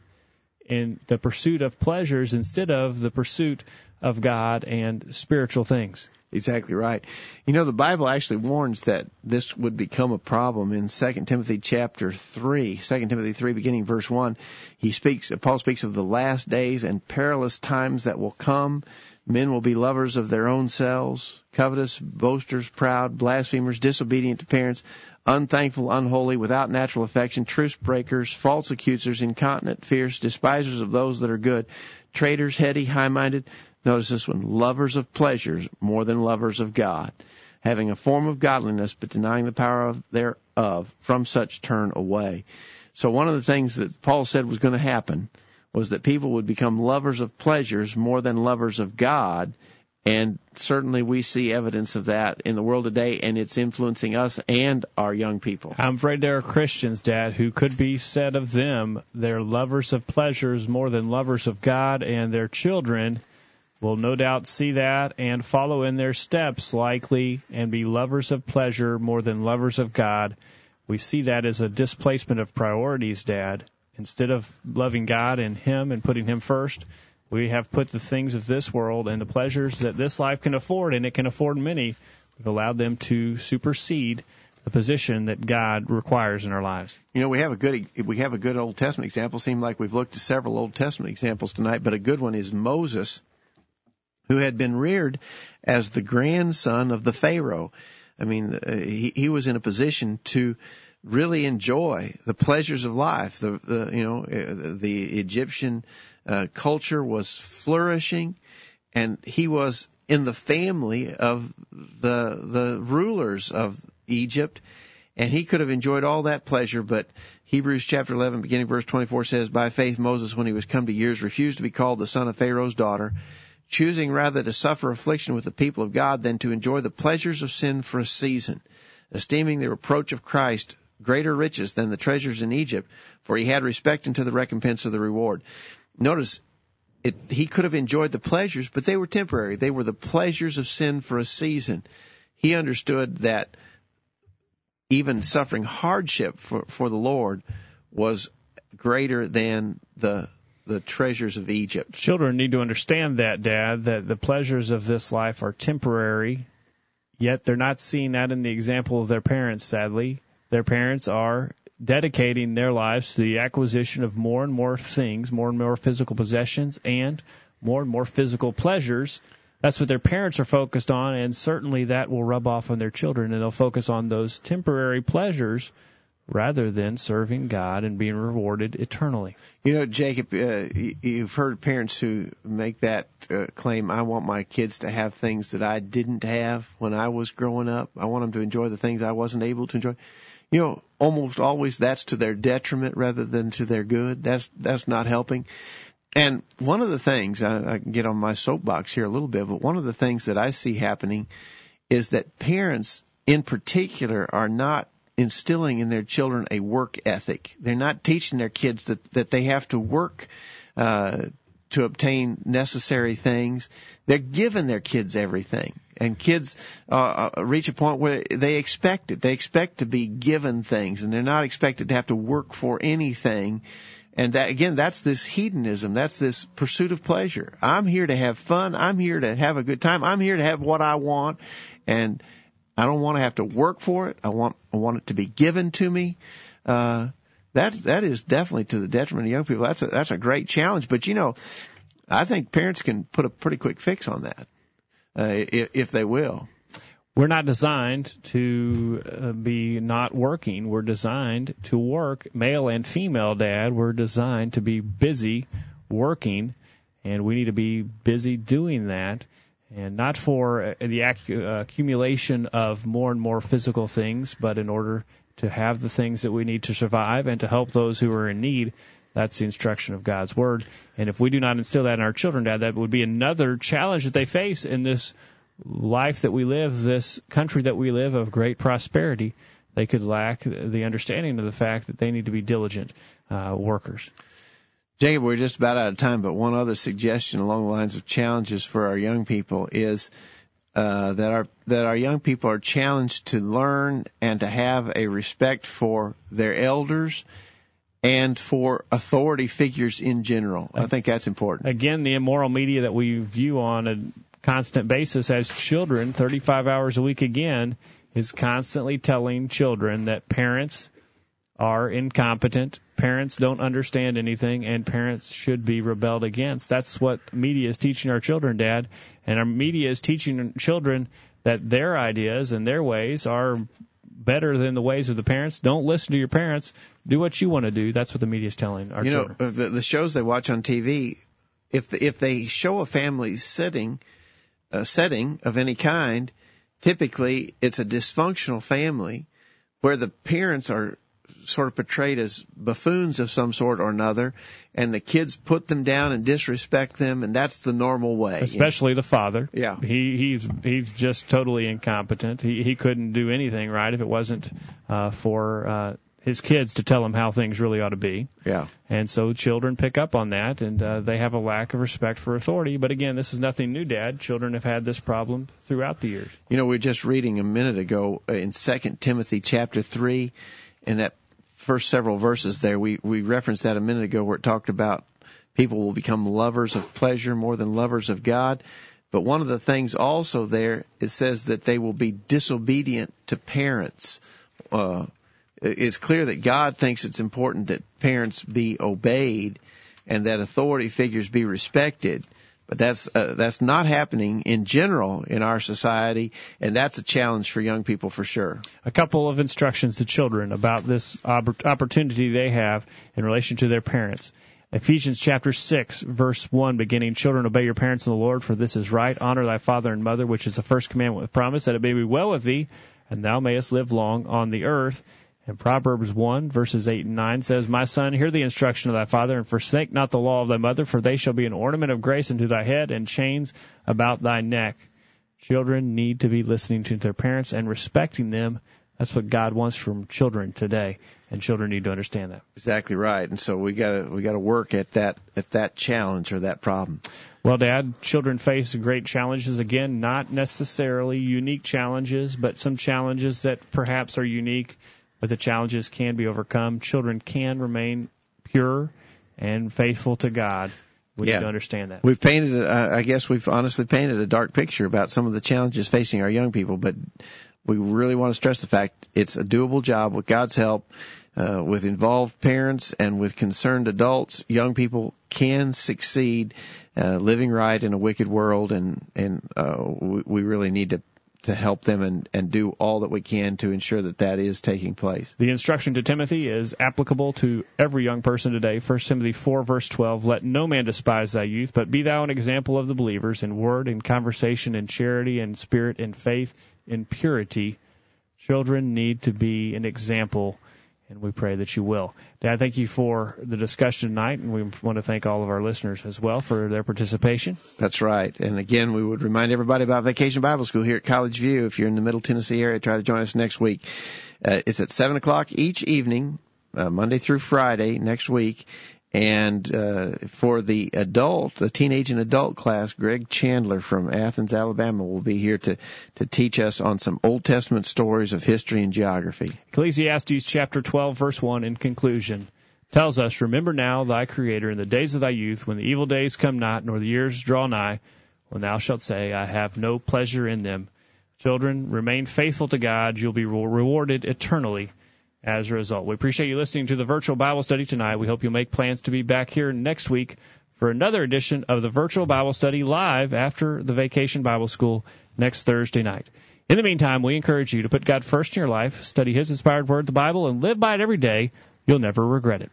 in the pursuit of pleasures instead of the pursuit of God and spiritual things. Exactly right. You know, the Bible actually warns that this would become a problem in 2 Timothy chapter 3. 2 Timothy 3 beginning verse 1. He speaks, Paul speaks of the last days and perilous times that will come. Men will be lovers of their own selves, covetous, boasters, proud, blasphemers, disobedient to parents, unthankful, unholy, without natural affection, truce breakers, false accusers, incontinent, fierce, despisers of those that are good, traitors, heady, high-minded. Notice this one, lovers of pleasures more than lovers of God, having a form of godliness but denying the power of thereof. From such turn away. So one of the things that Paul said was going to happen was that people would become lovers of pleasures more than lovers of God and certainly we see evidence of that in the world today, and it's influencing us and our young people. I'm afraid there are Christians, Dad, who could be said of them they're lovers of pleasures more than lovers of God, and their children will no doubt see that and follow in their steps, likely, and be lovers of pleasure more than lovers of God. We see that as a displacement of priorities, Dad. Instead of loving God and Him and putting Him first, we have put the things of this world and the pleasures that this life can afford, and it can afford many. We've allowed them to supersede the position that God requires in our lives. You know, we have a good we have a good Old Testament example. Seem like we've looked at several Old Testament examples tonight, but a good one is Moses, who had been reared as the grandson of the Pharaoh. I mean, uh, he, he was in a position to really enjoy the pleasures of life. The, the you know uh, the Egyptian uh, culture was flourishing, and he was in the family of the the rulers of Egypt, and he could have enjoyed all that pleasure. But Hebrews chapter 11, beginning verse 24 says, "By faith Moses, when he was come to years, refused to be called the son of Pharaoh's daughter." Choosing rather to suffer affliction with the people of God than to enjoy the pleasures of sin for a season, esteeming the reproach of Christ greater riches than the treasures in Egypt, for he had respect unto the recompense of the reward notice it, he could have enjoyed the pleasures, but they were temporary. They were the pleasures of sin for a season. He understood that even suffering hardship for, for the Lord was greater than the the treasures of Egypt. Children need to understand that, Dad, that the pleasures of this life are temporary, yet they're not seeing that in the example of their parents, sadly. Their parents are dedicating their lives to the acquisition of more and more things, more and more physical possessions, and more and more physical pleasures. That's what their parents are focused on, and certainly that will rub off on their children, and they'll focus on those temporary pleasures rather than serving God and being rewarded eternally. You know, Jacob, uh, you've heard parents who make that uh, claim, I want my kids to have things that I didn't have when I was growing up. I want them to enjoy the things I wasn't able to enjoy you know, almost always that's to their detriment rather than to their good. That's that's not helping. And one of the things I, I can get on my soapbox here a little bit, but one of the things that I see happening is that parents, in particular, are not instilling in their children a work ethic. They're not teaching their kids that that they have to work uh, to obtain necessary things. They're giving their kids everything. And kids uh, uh, reach a point where they expect it. They expect to be given things and they're not expected to have to work for anything. And that, again, that's this hedonism. That's this pursuit of pleasure. I'm here to have fun. I'm here to have a good time. I'm here to have what I want. And I don't want to have to work for it. I want, I want it to be given to me. Uh, that that is definitely to the detriment of young people. That's a, that's a great challenge. But you know, I think parents can put a pretty quick fix on that uh, if, if they will. We're not designed to uh, be not working. We're designed to work, male and female dad. We're designed to be busy working, and we need to be busy doing that and not for uh, the accumulation of more and more physical things, but in order to have the things that we need to survive and to help those who are in need. That's the instruction of God's Word. And if we do not instill that in our children, Dad, that would be another challenge that they face in this life that we live, this country that we live of great prosperity, they could lack the understanding of the fact that they need to be diligent uh, workers. Jacob, we're just about out of time, but one other suggestion along the lines of challenges for our young people is uh, that our that our young people are challenged to learn and to have a respect for their elders and for authority figures in general. I think that's important. Again, the immoral media that we view on a constant basis as children, 35 hours a week again, is constantly telling children that parents are incompetent, parents don't understand anything, and parents should be rebelled against. That's what media is teaching our children, Dad. And our media is teaching children that their ideas and their ways are better than the ways of the parents. Don't listen to your parents. Do what you want to do. That's what the media is telling our you children. know, the, the shows they watch on TV, if the, if they show a family sitting, a setting of any kind, typically it's a dysfunctional family where the parents are sort of portrayed as buffoons of some sort or another, and the kids put them down and disrespect them, and that's the normal way. Especially the father. Yeah. He he's he's just totally incompetent. He he couldn't do anything right if it wasn't uh, for uh, his kids to tell him how things really ought to be. Yeah. And so children pick up on that, and uh, they have a lack of respect for authority. But again, this is nothing new, Dad. Children have had this problem throughout the years. You know, we were just reading a minute ago uh, in Second Timothy chapter three, in that first several verses there, we we referenced that a minute ago where it talked about people will become lovers of pleasure more than lovers of God. But one of the things also there it says that they will be disobedient to parents. Uh, it's clear that God thinks it's important that parents be obeyed and that authority figures be respected. But that's uh, that's not happening in general in our society, and that's a challenge for young people for sure. A couple of instructions to children about this opportunity they have in relation to their parents. Ephesians chapter 6 verse 1 beginning, Children obey your parents in the Lord, for this is right. Honor thy father and mother, which is the first commandment with promise, that it may be well with thee, and thou mayest live long on the earth. And Proverbs 1 verses 8 and 9 says, My son, hear the instruction of thy father, and forsake not the law of thy mother, for they shall be an ornament of grace unto thy head, and chains about thy neck. Children need to be listening to their parents and respecting them. That's what God wants from children today, and children need to understand that. Exactly right. And so we got to we got to work at that at that challenge or that problem. Well, Dad, children face great challenges. Again, not necessarily unique challenges, but some challenges that perhaps are unique but the challenges can be overcome. Children can remain pure and faithful to God. We yeah. need to understand that. We've painted, uh, I guess we've honestly painted a dark picture about some of the challenges facing our young people, but we really want to stress the fact it's a doable job with God's help. Uh, with involved parents and with concerned adults, young people can succeed uh, living right in a wicked world, and and uh, we, we really need to to help them and, and do all that we can to ensure that that is taking place. The instruction to Timothy is applicable to every young person today. 1 Timothy 4 verse 12, let no man despise thy youth, but be thou an example of the believers in word, in conversation, in charity, in spirit, in faith, in purity. Children need to be an example and we pray that you will. Dad, thank you for the discussion tonight, and we want to thank all of our listeners as well for their participation. That's right. And again, we would remind everybody about Vacation Bible School here at College View. If you're in the Middle Tennessee area, try to join us next week. Uh, it's at 7 o'clock each evening, uh, Monday through Friday next week, and uh, for the adult, the teenage and adult class, Greg Chandler from Athens, Alabama, will be here to to teach us on some Old Testament stories of history and geography. Ecclesiastes chapter 12, verse 1, in conclusion, tells us, Remember now thy Creator in the days of thy youth, when the evil days come not, nor the years draw nigh, when thou shalt say, I have no pleasure in them. Children, remain faithful to God. You'll be rewarded eternally as a result. We appreciate you listening to the virtual Bible study tonight. We hope you'll make plans to be back here next week for another edition of the virtual Bible study live after the Vacation Bible School next Thursday night. In the meantime, we encourage you to put God first in your life, study His inspired word, the Bible, and live by it every day. You'll never regret it.